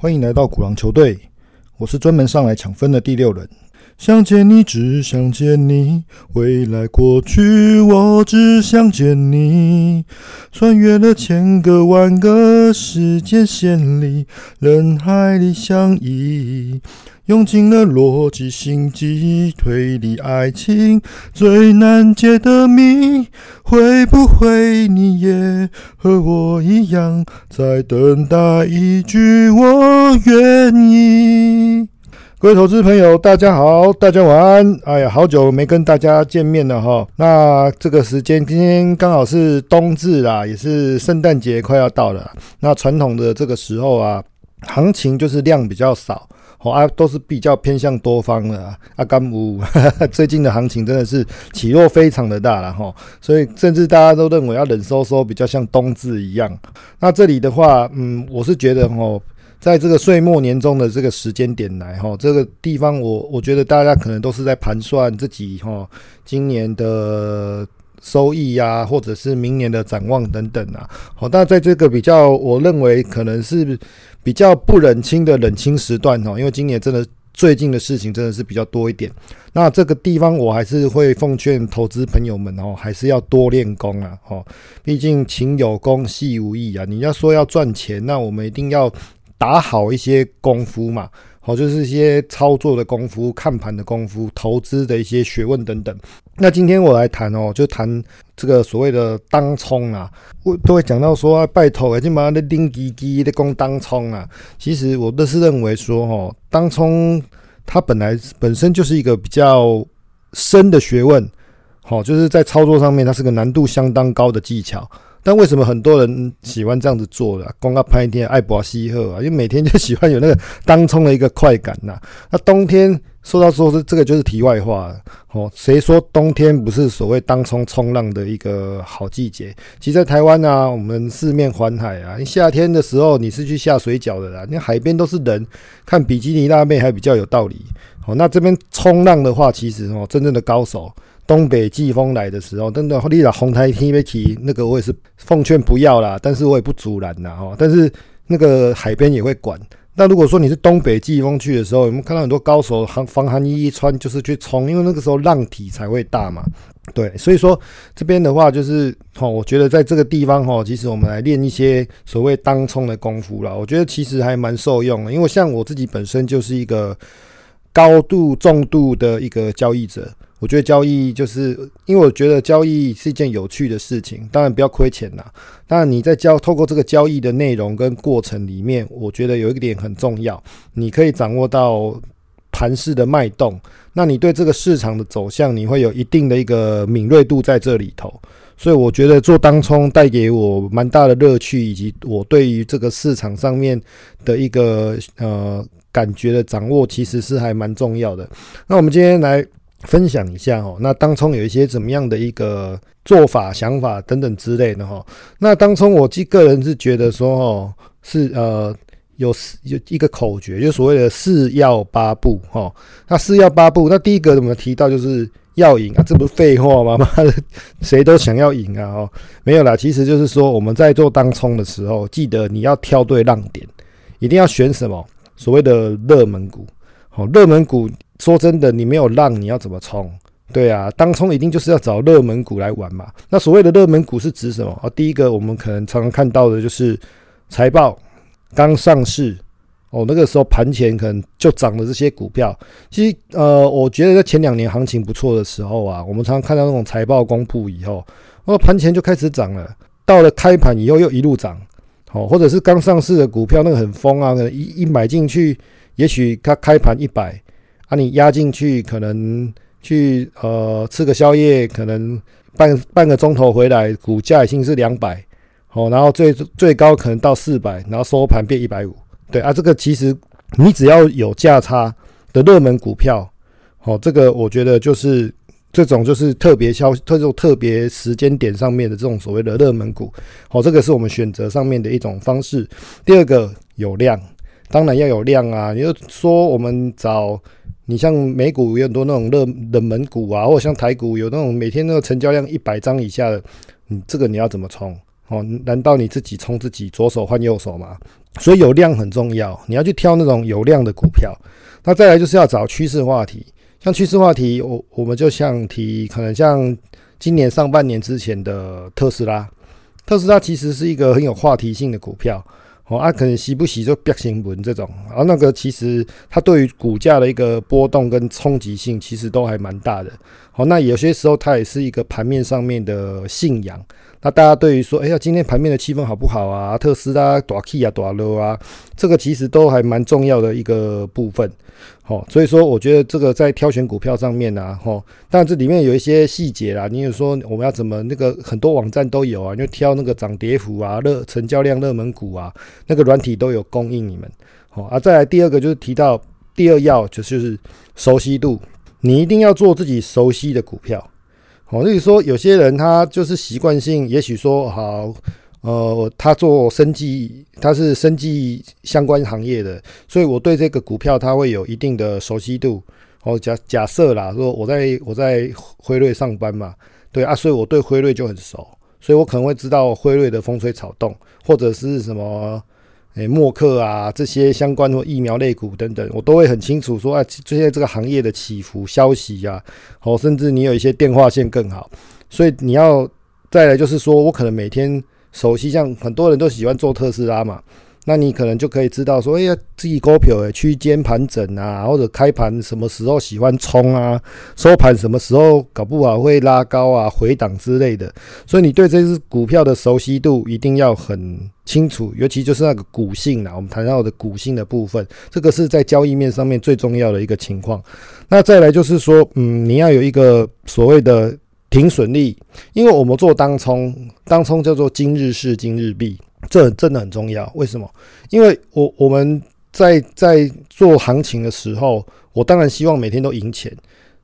欢迎来到古狼球队，我是专门上来抢分的第六人。想见你，只想见你，未来过去，我只想见你。穿越了千个万个时间线里，人海里相依，用尽了逻辑、心机、推理、爱情最难解的谜。会不会你也和我一样，在等待一句我愿意？各位投资朋友，大家好，大家晚安。哎呀，好久没跟大家见面了哈。那这个时间今天刚好是冬至啦，也是圣诞节快要到了。那传统的这个时候啊，行情就是量比较少，哦啊，都是比较偏向多方的。阿甘姆最近的行情真的是起落非常的大了哈，所以甚至大家都认为要冷飕飕，比较像冬至一样。那这里的话，嗯，我是觉得哦。在这个岁末年终的这个时间点来哈，这个地方我我觉得大家可能都是在盘算自己哈今年的收益呀，或者是明年的展望等等啊。好，那在这个比较，我认为可能是比较不冷清的冷清时段哈，因为今年真的最近的事情真的是比较多一点。那这个地方我还是会奉劝投资朋友们哦，还是要多练功啊。哦，毕竟勤有功，戏无益啊。你要说要赚钱，那我们一定要。打好一些功夫嘛，哦，就是一些操作的功夫、看盘的功夫、投资的一些学问等等。那今天我来谈哦，就谈这个所谓的当冲啊，我都会讲到说，拜托，已经把那钉机机的攻当冲啊。其实我都是认为说，哦，当冲它本来本身就是一个比较深的学问，好，就是在操作上面它是个难度相当高的技巧。但为什么很多人喜欢这样子做的？光要拍一天爱博西赫啊，因为每天就喜欢有那个当冲的一个快感呐。那冬天说到说是这个就是题外话了哦。谁说冬天不是所谓当冲冲浪的一个好季节？其实，在台湾啊，我们四面环海啊，夏天的时候你是去下水饺的啦，那海边都是人，看比基尼辣妹还比较有道理。哦，那这边冲浪的话，其实哦，真正的高手。东北季风来的时候，真的，你讲红台天被起那个，我也是奉劝不要啦，但是我也不阻拦呐，哈。但是那个海边也会管。那如果说你是东北季风去的时候，有没有看到很多高手防防寒衣一穿就是去冲，因为那个时候浪体才会大嘛。对，所以说这边的话就是，哈，我觉得在这个地方哈，其实我们来练一些所谓当冲的功夫了，我觉得其实还蛮受用的，因为像我自己本身就是一个高度重度的一个交易者。我觉得交易就是，因为我觉得交易是一件有趣的事情，当然不要亏钱呐。当然你在交透过这个交易的内容跟过程里面，我觉得有一点很重要，你可以掌握到盘势的脉动，那你对这个市场的走向，你会有一定的一个敏锐度在这里头。所以我觉得做当冲带给我蛮大的乐趣，以及我对于这个市场上面的一个呃感觉的掌握，其实是还蛮重要的。那我们今天来。分享一下哦，那当冲有一些怎么样的一个做法、想法等等之类的哈。那当冲我记个人是觉得说哦，是呃有有一个口诀，就所谓的四要八步哈。那四要八步，那第一个怎么提到就是要赢啊？这不是废话吗？妈的，谁都想要赢啊！哦，没有啦，其实就是说我们在做当冲的时候，记得你要挑对浪点，一定要选什么所谓的热门股。好，热门股。说真的，你没有浪，你要怎么冲？对啊，当冲一定就是要找热门股来玩嘛。那所谓的热门股是指什么？哦，第一个我们可能常常看到的就是财报刚上市哦，那个时候盘前可能就涨了这些股票。其实呃，我觉得在前两年行情不错的时候啊，我们常常看到那种财报公布以后，哦，盘前就开始涨了，到了开盘以后又一路涨。好，或者是刚上市的股票那个很疯啊，一一买进去，也许它开盘一百。啊，你压进去，可能去呃吃个宵夜，可能半半个钟头回来，股价已经是两百，好，然后最最高可能到四百，然后收盘变一百五，对啊，这个其实你只要有价差的热门股票，好，这个我觉得就是这种就是特别消特种特别时间点上面的这种所谓的热门股，好，这个是我们选择上面的一种方式。第二个有量，当然要有量啊，你就说我们找。你像美股有很多那种热冷门股啊，或者像台股有那种每天那个成交量一百张以下的，你这个你要怎么冲？哦，难道你自己冲自己左手换右手吗？所以有量很重要，你要去挑那种有量的股票。那再来就是要找趋势话题，像趋势话题，我我们就像提可能像今年上半年之前的特斯拉，特斯拉其实是一个很有话题性的股票。哦，啊，可能洗不洗就变新闻这种，啊，那个其实它对于股价的一个波动跟冲击性，其实都还蛮大的。好，那有些时候它也是一个盘面上面的信仰。那大家对于说，哎呀，今天盘面的气氛好不好啊？特斯拉大 K 啊，大 low 啊，这个其实都还蛮重要的一个部分。好，所以说我觉得这个在挑选股票上面呢，哈，但这里面有一些细节啦。你有说我们要怎么那个很多网站都有啊，就挑那个涨跌幅啊、热成交量、热门股啊，那个软体都有供应你们。好啊，再来第二个就是提到第二要就是熟悉度，你一定要做自己熟悉的股票。哦，例如说有些人他就是习惯性，也许说好，呃，他做生计，他是生计相关行业的，所以我对这个股票他会有一定的熟悉度。哦，假假设啦，说我在我在辉瑞上班嘛，对啊，所以我对辉瑞就很熟，所以我可能会知道辉瑞的风吹草动，或者是什么。诶，默克啊，这些相关或疫苗类股等等，我都会很清楚说啊，这些这个行业的起伏消息呀，哦，甚至你有一些电话线更好，所以你要再来就是说我可能每天熟悉，像很多人都喜欢做特斯拉嘛。那你可能就可以知道说，哎呀，自己股票诶区间盘整啊，或者开盘什么时候喜欢冲啊，收盘什么时候搞不好会拉高啊、回档之类的。所以你对这只股票的熟悉度一定要很清楚，尤其就是那个股性啊，我们谈到的股性的部分，这个是在交易面上面最重要的一个情况。那再来就是说，嗯，你要有一个所谓的停损力，因为我们做当冲，当冲叫做今日事今日毕。这真的很重要，为什么？因为我我们在在做行情的时候，我当然希望每天都赢钱，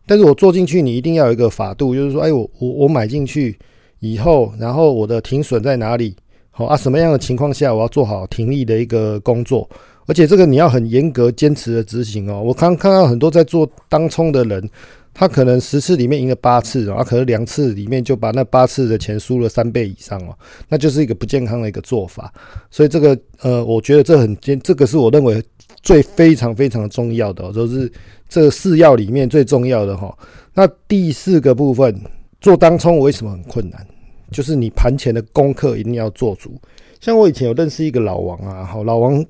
但是我做进去，你一定要有一个法度，就是说，哎，我我我买进去以后，然后我的停损在哪里？好啊，什么样的情况下我要做好停利的一个工作？而且这个你要很严格坚持的执行哦。我刚看到很多在做当冲的人。他可能十次里面赢了八次，然后可能两次里面就把那八次的钱输了三倍以上哦，那就是一个不健康的一个做法。所以这个呃，我觉得这很坚，这个是我认为最非常非常重要的，就是这四要里面最重要的哈。那第四个部分做当冲为什么很困难？就是你盘前的功课一定要做足。像我以前有认识一个老王啊，好老王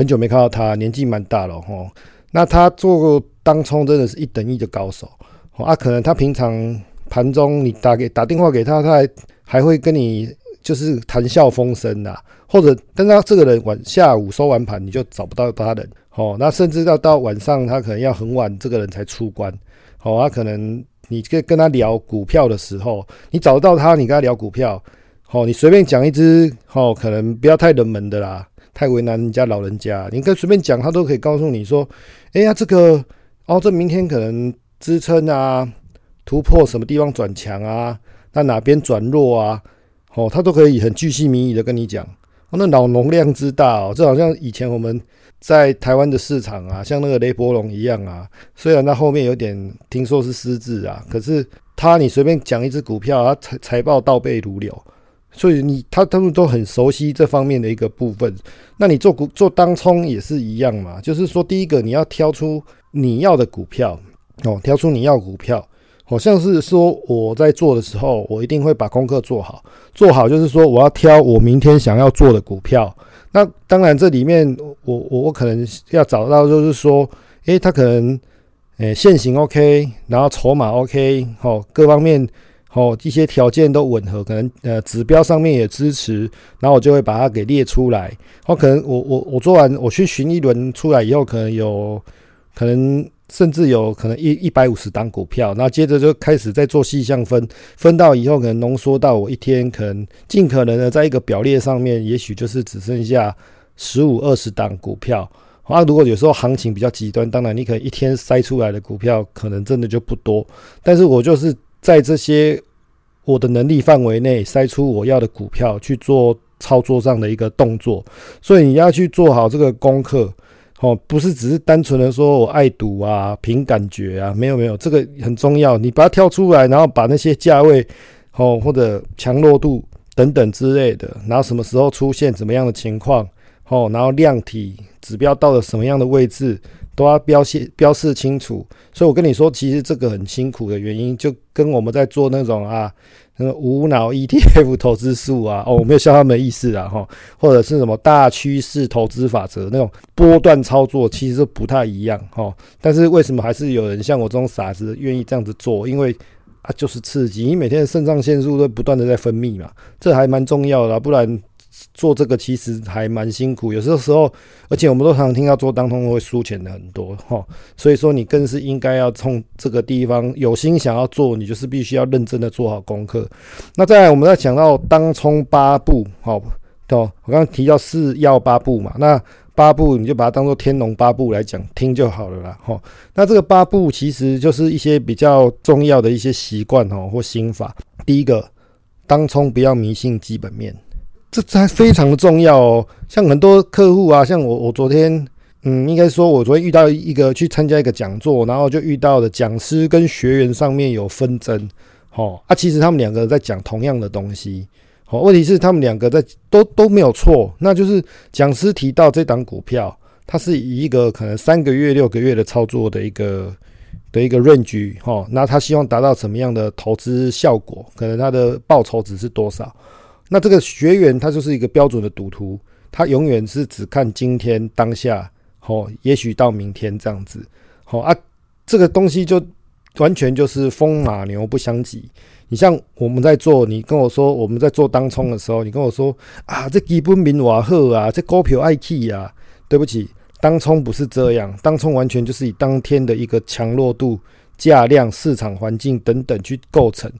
很久没看到他，年纪蛮大了哈。那他做当冲真的是一等一的高手。啊，可能他平常盘中你打给打电话给他，他还还会跟你就是谈笑风生的，或者，但他这个人晚下午收完盘你就找不到他人，哦，那甚至要到晚上他可能要很晚，这个人才出关，哦，他可能你跟跟他聊股票的时候，你找到他，你跟他聊股票，哦，你随便讲一只，哦，可能不要太冷门的啦，太为难人家老人家，你可以随便讲，他都可以告诉你说，哎呀，这个，哦，这明天可能。支撑啊，突破什么地方转强啊？那哪边转弱啊？哦，他都可以很巨细靡遗的跟你讲。哦，那脑容量之大哦，这好像以前我们在台湾的市场啊，像那个雷伯龙一样啊。虽然他后面有点听说是失智啊，可是他你随便讲一只股票，他财财报倒背如流。所以你他他们都很熟悉这方面的一个部分。那你做股做当冲也是一样嘛，就是说第一个你要挑出你要的股票。哦，挑出你要股票，好像是说我在做的时候，我一定会把功课做好。做好就是说，我要挑我明天想要做的股票。那当然，这里面我我我可能要找到，就是说，诶，他可能诶现行 OK，然后筹码 OK，好，各方面好一些条件都吻合，可能呃指标上面也支持，然后我就会把它给列出来。好，可能我我我做完，我去寻一轮出来以后，可能有可能。甚至有可能一一百五十档股票，那接着就开始在做细项分，分到以后可能浓缩到我一天可能尽可能的在一个表列上面，也许就是只剩下十五二十档股票。啊，如果有时候行情比较极端，当然你可能一天筛出来的股票可能真的就不多，但是我就是在这些我的能力范围内筛出我要的股票去做操作上的一个动作，所以你要去做好这个功课。哦，不是只是单纯的说我爱赌啊，凭感觉啊，没有没有，这个很重要。你把它挑出来，然后把那些价位，哦或者强弱度等等之类的，然后什么时候出现怎么样的情况，哦，然后量体指标到了什么样的位置，都要标示标示清楚。所以我跟你说，其实这个很辛苦的原因，就跟我们在做那种啊，那个无脑 ETF 投资术啊，哦，我没有笑他们的意思啊，哈，或者是什么大趋势投资法则那种波段操作，其实不太一样，哈。但是为什么还是有人像我这种傻子愿意这样子做？因为啊，就是刺激，你每天的肾上腺素都不断的在分泌嘛，这还蛮重要的，不然。做这个其实还蛮辛苦，有时候时候，而且我们都常常听到做当通会输钱的很多哈，所以说你更是应该要从这个地方有心想要做，你就是必须要认真的做好功课。那再来，我们再讲到当冲八步，好，哦，我刚刚提到四要八步嘛，那八步你就把它当做天龙八步来讲听就好了啦，哈。那这个八步其实就是一些比较重要的一些习惯哦或心法。第一个，当冲不要迷信基本面。这才非常的重要哦，像很多客户啊，像我，我昨天，嗯，应该说，我昨天遇到一个去参加一个讲座，然后就遇到的讲师跟学员上面有纷争，哦，啊，其实他们两个在讲同样的东西，哦，问题是他们两个在都都没有错，那就是讲师提到这档股票，它是以一个可能三个月、六个月的操作的一个的一个 range，哈，那他希望达到什么样的投资效果，可能他的报酬值是多少？那这个学员他就是一个标准的赌徒，他永远是只看今天当下，哦，也许到明天这样子，好啊，这个东西就完全就是风马牛不相及。你像我们在做，你跟我说我们在做当冲的时候，你跟我说啊，这基本面瓦赫啊，这股票爱 K 啊，对不起，当冲不是这样，当冲完全就是以当天的一个强弱度、价量、市场环境等等去构成。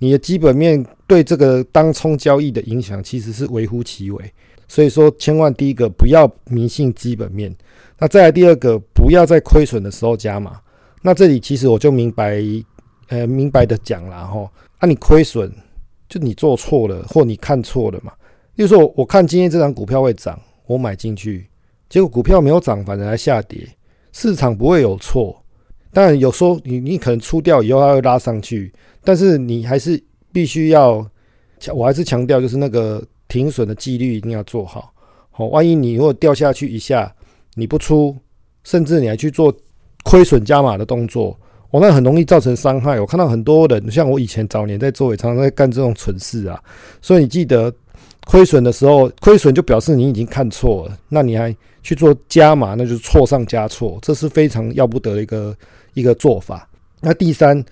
你的基本面对这个当冲交易的影响其实是微乎其微，所以说千万第一个不要迷信基本面，那再来第二个不要在亏损的时候加码。那这里其实我就明白，呃，明白的讲了哈，啊，你亏损就你做错了或你看错了嘛。例如说，我看今天这张股票会涨，我买进去，结果股票没有涨，反而还下跌，市场不会有错。当然有时候你你可能出掉以后它会拉上去。但是你还是必须要强，我还是强调，就是那个停损的纪律一定要做好。好，万一你如果掉下去一下，你不出，甚至你还去做亏损加码的动作，哦，那很容易造成伤害。我看到很多人，像我以前早年在做，也常常在干这种蠢事啊。所以你记得亏损的时候，亏损就表示你已经看错了，那你还去做加码，那就是错上加错，这是非常要不得的一个一个做法。那第三。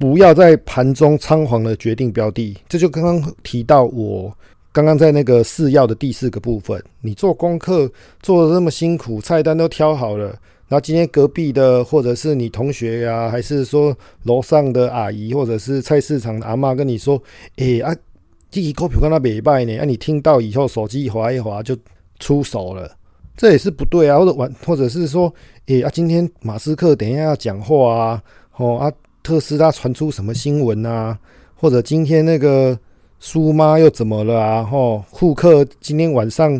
不要在盘中仓皇的决定标的，这就刚刚提到我刚刚在那个四要的第四个部分。你做功课做的这么辛苦，菜单都挑好了，然后今天隔壁的或者是你同学呀，还是说楼上的阿姨，或者是菜市场的阿妈跟你说：“哎啊，这支股票跟他没卖呢。”啊，你听到以后手机一滑一滑就出手了，这也是不对啊。或者玩，或者是说：“哎啊，今天马斯克等一下要讲话啊，哦啊。”特斯拉传出什么新闻啊？或者今天那个苏妈又怎么了啊？吼，库克今天晚上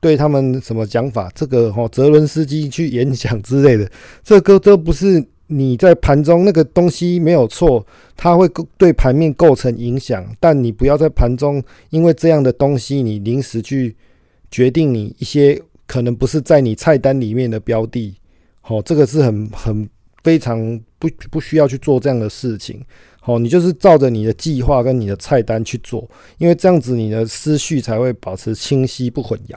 对他们什么讲法？这个吼，泽伦斯基去演讲之类的，这个都不是你在盘中那个东西没有错，它会对盘面构成影响，但你不要在盘中因为这样的东西，你临时去决定你一些可能不是在你菜单里面的标的，好，这个是很很。非常不不需要去做这样的事情，好，你就是照着你的计划跟你的菜单去做，因为这样子你的思绪才会保持清晰不混淆。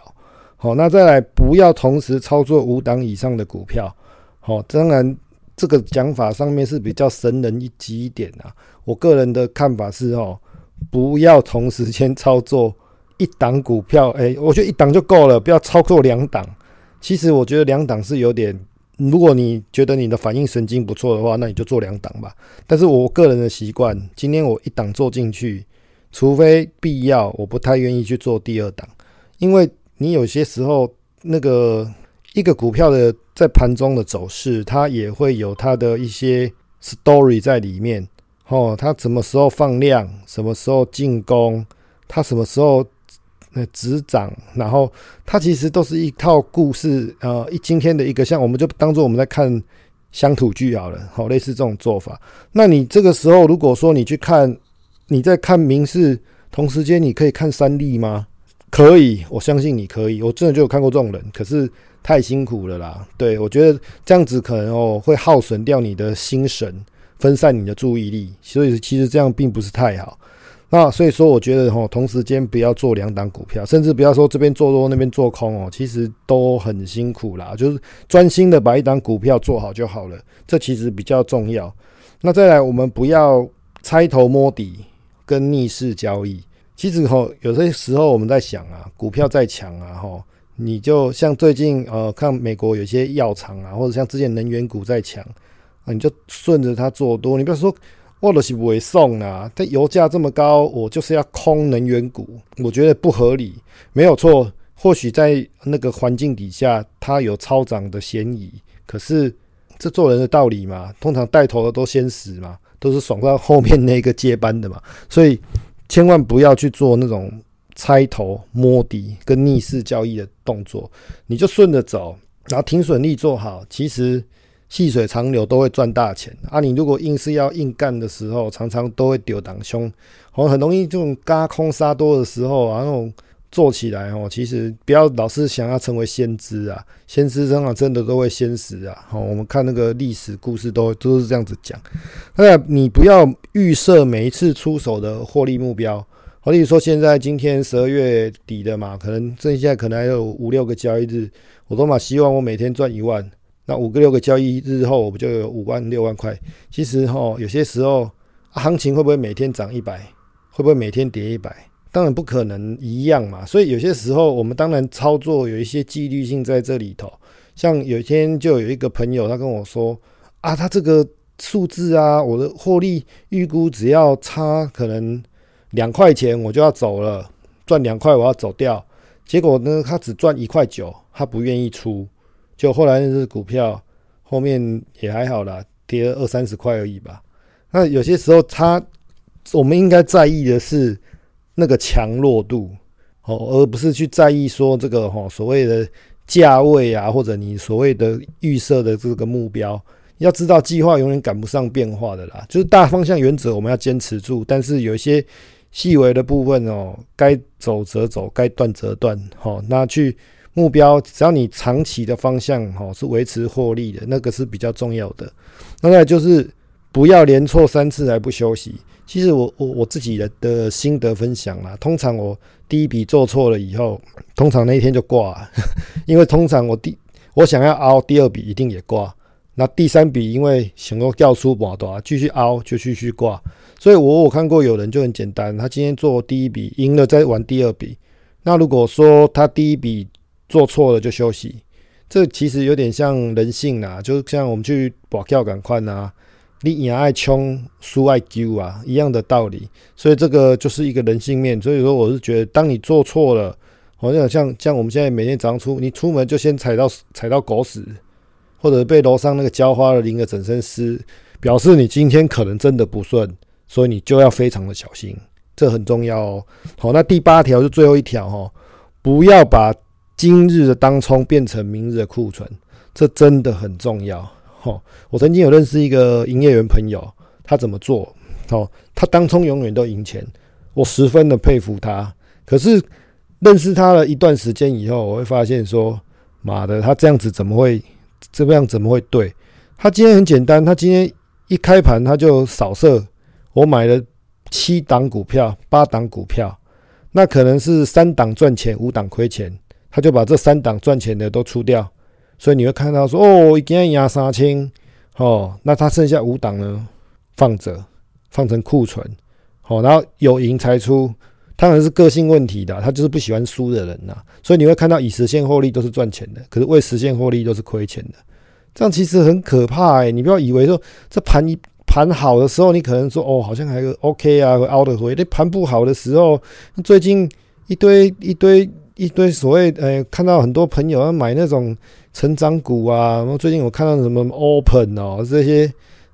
好，那再来不要同时操作五档以上的股票。好，当然这个讲法上面是比较神人一级一点啊。我个人的看法是哦，不要同时间操作一档股票，诶，我觉得一档就够了，不要操作两档。其实我觉得两档是有点。如果你觉得你的反应神经不错的话，那你就做两档吧。但是我个人的习惯，今天我一档做进去，除非必要，我不太愿意去做第二档，因为你有些时候那个一个股票的在盘中的走势，它也会有它的一些 story 在里面。哦，它什么时候放量，什么时候进攻，它什么时候。那执掌，然后它其实都是一套故事，呃，一今天的一个像，我们就当做我们在看乡土剧好了，好，类似这种做法。那你这个时候如果说你去看，你在看明示，同时间你可以看三立吗？可以，我相信你可以。我真的就有看过这种人，可是太辛苦了啦。对我觉得这样子可能哦会耗损掉你的心神，分散你的注意力，所以其实这样并不是太好。那所以说，我觉得哈，同时间不要做两档股票，甚至不要说这边做多那边做空哦，其实都很辛苦啦。就是专心的把一档股票做好就好了，这其实比较重要。那再来，我们不要猜头摸底跟逆势交易。其实哈，有些时候我们在想啊，股票再强啊，哈，你就像最近呃，看美国有些药厂啊，或者像之前能源股在强啊，你就顺着它做多。你不要说我的是不送啊，它油价这么高，我就是要空能源股，我觉得不合理，没有错。或许在那个环境底下，它有超涨的嫌疑，可是这做人的道理嘛，通常带头的都先死嘛，都是爽到后面那个接班的嘛，所以。千万不要去做那种猜头摸底跟逆势交易的动作，你就顺着走，然后停损率做好，其实细水长流都会赚大钱啊！你如果硬是要硬干的时候，常常都会丢挡凶，好很容易这种嘎空杀多的时候啊，那种。做起来哦，其实不要老是想要成为先知啊，先知真的真的都会先死啊。好，我们看那个历史故事都都是这样子讲。那你不要预设每一次出手的获利目标。好，例如说现在今天十二月底的嘛，可能剩下可能还有五六个交易日，我都嘛希望我每天赚一万。那五个六个交易日后，我不就有五万六万块？其实哈，有些时候行情会不会每天涨一百？会不会每天跌一百？当然不可能一样嘛，所以有些时候我们当然操作有一些纪律性在这里头。像有一天就有一个朋友他跟我说啊，他这个数字啊，我的获利预估只要差可能两块钱我就要走了，赚两块我要走掉。结果呢，他只赚一块九，他不愿意出。就后来那只股票后面也还好啦，跌了二三十块而已吧。那有些时候它我们应该在意的是。那个强弱度，哦，而不是去在意说这个哈所谓的价位啊，或者你所谓的预设的这个目标。要知道，计划永远赶不上变化的啦。就是大方向原则我们要坚持住，但是有一些细微的部分哦，该走则走，该断则断。好，那去目标，只要你长期的方向哈是维持获利的，那个是比较重要的。那再就是不要连错三次还不休息。其实我我我自己的的心得分享啦，通常我第一笔做错了以后，通常那一天就挂，因为通常我第我想要凹第二笔一定也挂，那第三笔因为想要掉出把多，继续凹就继续挂，所以我我看过有人就很简单，他今天做第一笔赢了再玩第二笔，那如果说他第一笔做错了就休息，这其实有点像人性啦，就像我们去保票赶快呐。你赢爱冲，输爱丢啊，一样的道理。所以这个就是一个人性面。所以说，我是觉得，当你做错了，好像像像我们现在每天早上出，你出门就先踩到踩到狗屎，或者被楼上那个浇花的淋个整身湿，表示你今天可能真的不顺，所以你就要非常的小心，这很重要哦。好，那第八条是最后一条哈，不要把今日的当冲变成明日的库存，这真的很重要。哦，我曾经有认识一个营业员朋友，他怎么做？哦，他当冲永远都赢钱，我十分的佩服他。可是认识他了一段时间以后，我会发现说，妈的，他这样子怎么会这样？怎么会对？他今天很简单，他今天一开盘他就扫射，我买了七档股票、八档股票，那可能是三档赚钱，五档亏钱，他就把这三档赚钱的都出掉。所以你会看到说哦，一天压三千，哦，那他剩下五档呢，放着，放成库存，好，然后有赢才出，他可能是个性问题的，他就是不喜欢输的人呐。所以你会看到已实现获利都是赚钱的，可是未实现获利都是亏钱的，这样其实很可怕哎。你不要以为说这盘一盘好的时候，你可能说哦，好像还 OK 啊，会凹得回。那盘不好的时候，最近一堆一堆。一堆所谓呃，看到很多朋友要买那种成长股啊，然后最近我看到什么 Open 哦这些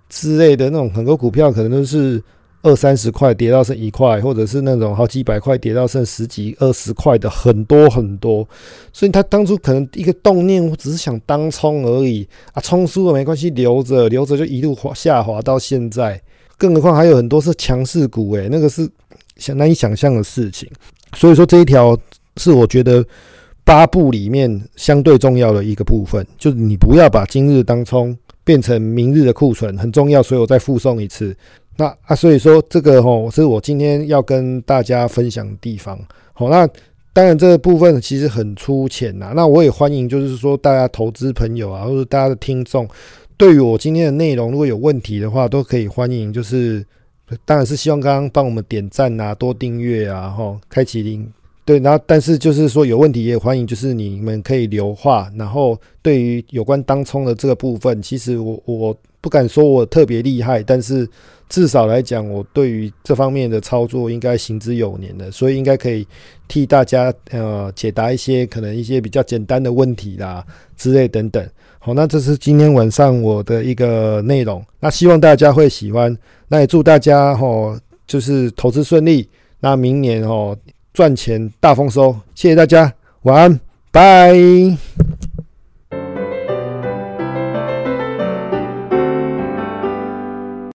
之类的那种很多股票，可能都是二三十块跌到剩一块，或者是那种好几百块跌到剩十几二十块的很多很多。所以他当初可能一个动念，我只是想当冲而已啊，冲输了没关系，留着留着就一路滑下滑到现在。更何况还有很多是强势股诶，那个是想难以想象的事情。所以说这一条。是我觉得八步里面相对重要的一个部分，就是你不要把今日当冲变成明日的库存，很重要，所以我再附送一次。那啊，所以说这个吼是我今天要跟大家分享的地方。好，那当然这个部分其实很粗浅呐。那我也欢迎，就是说大家投资朋友啊，或者大家的听众，对于我今天的内容如果有问题的话，都可以欢迎，就是当然是希望刚刚帮我们点赞啊，多订阅啊，吼，开启铃。对，然后但是就是说有问题也欢迎，就是你们可以留话。然后对于有关当冲的这个部分，其实我我不敢说我特别厉害，但是。至少来讲，我对于这方面的操作应该行之有年的，所以应该可以替大家呃解答一些可能一些比较简单的问题啦之类等等。好，那这是今天晚上我的一个内容，那希望大家会喜欢，那也祝大家哈就是投资顺利，那明年哦赚钱大丰收，谢谢大家，晚安，拜。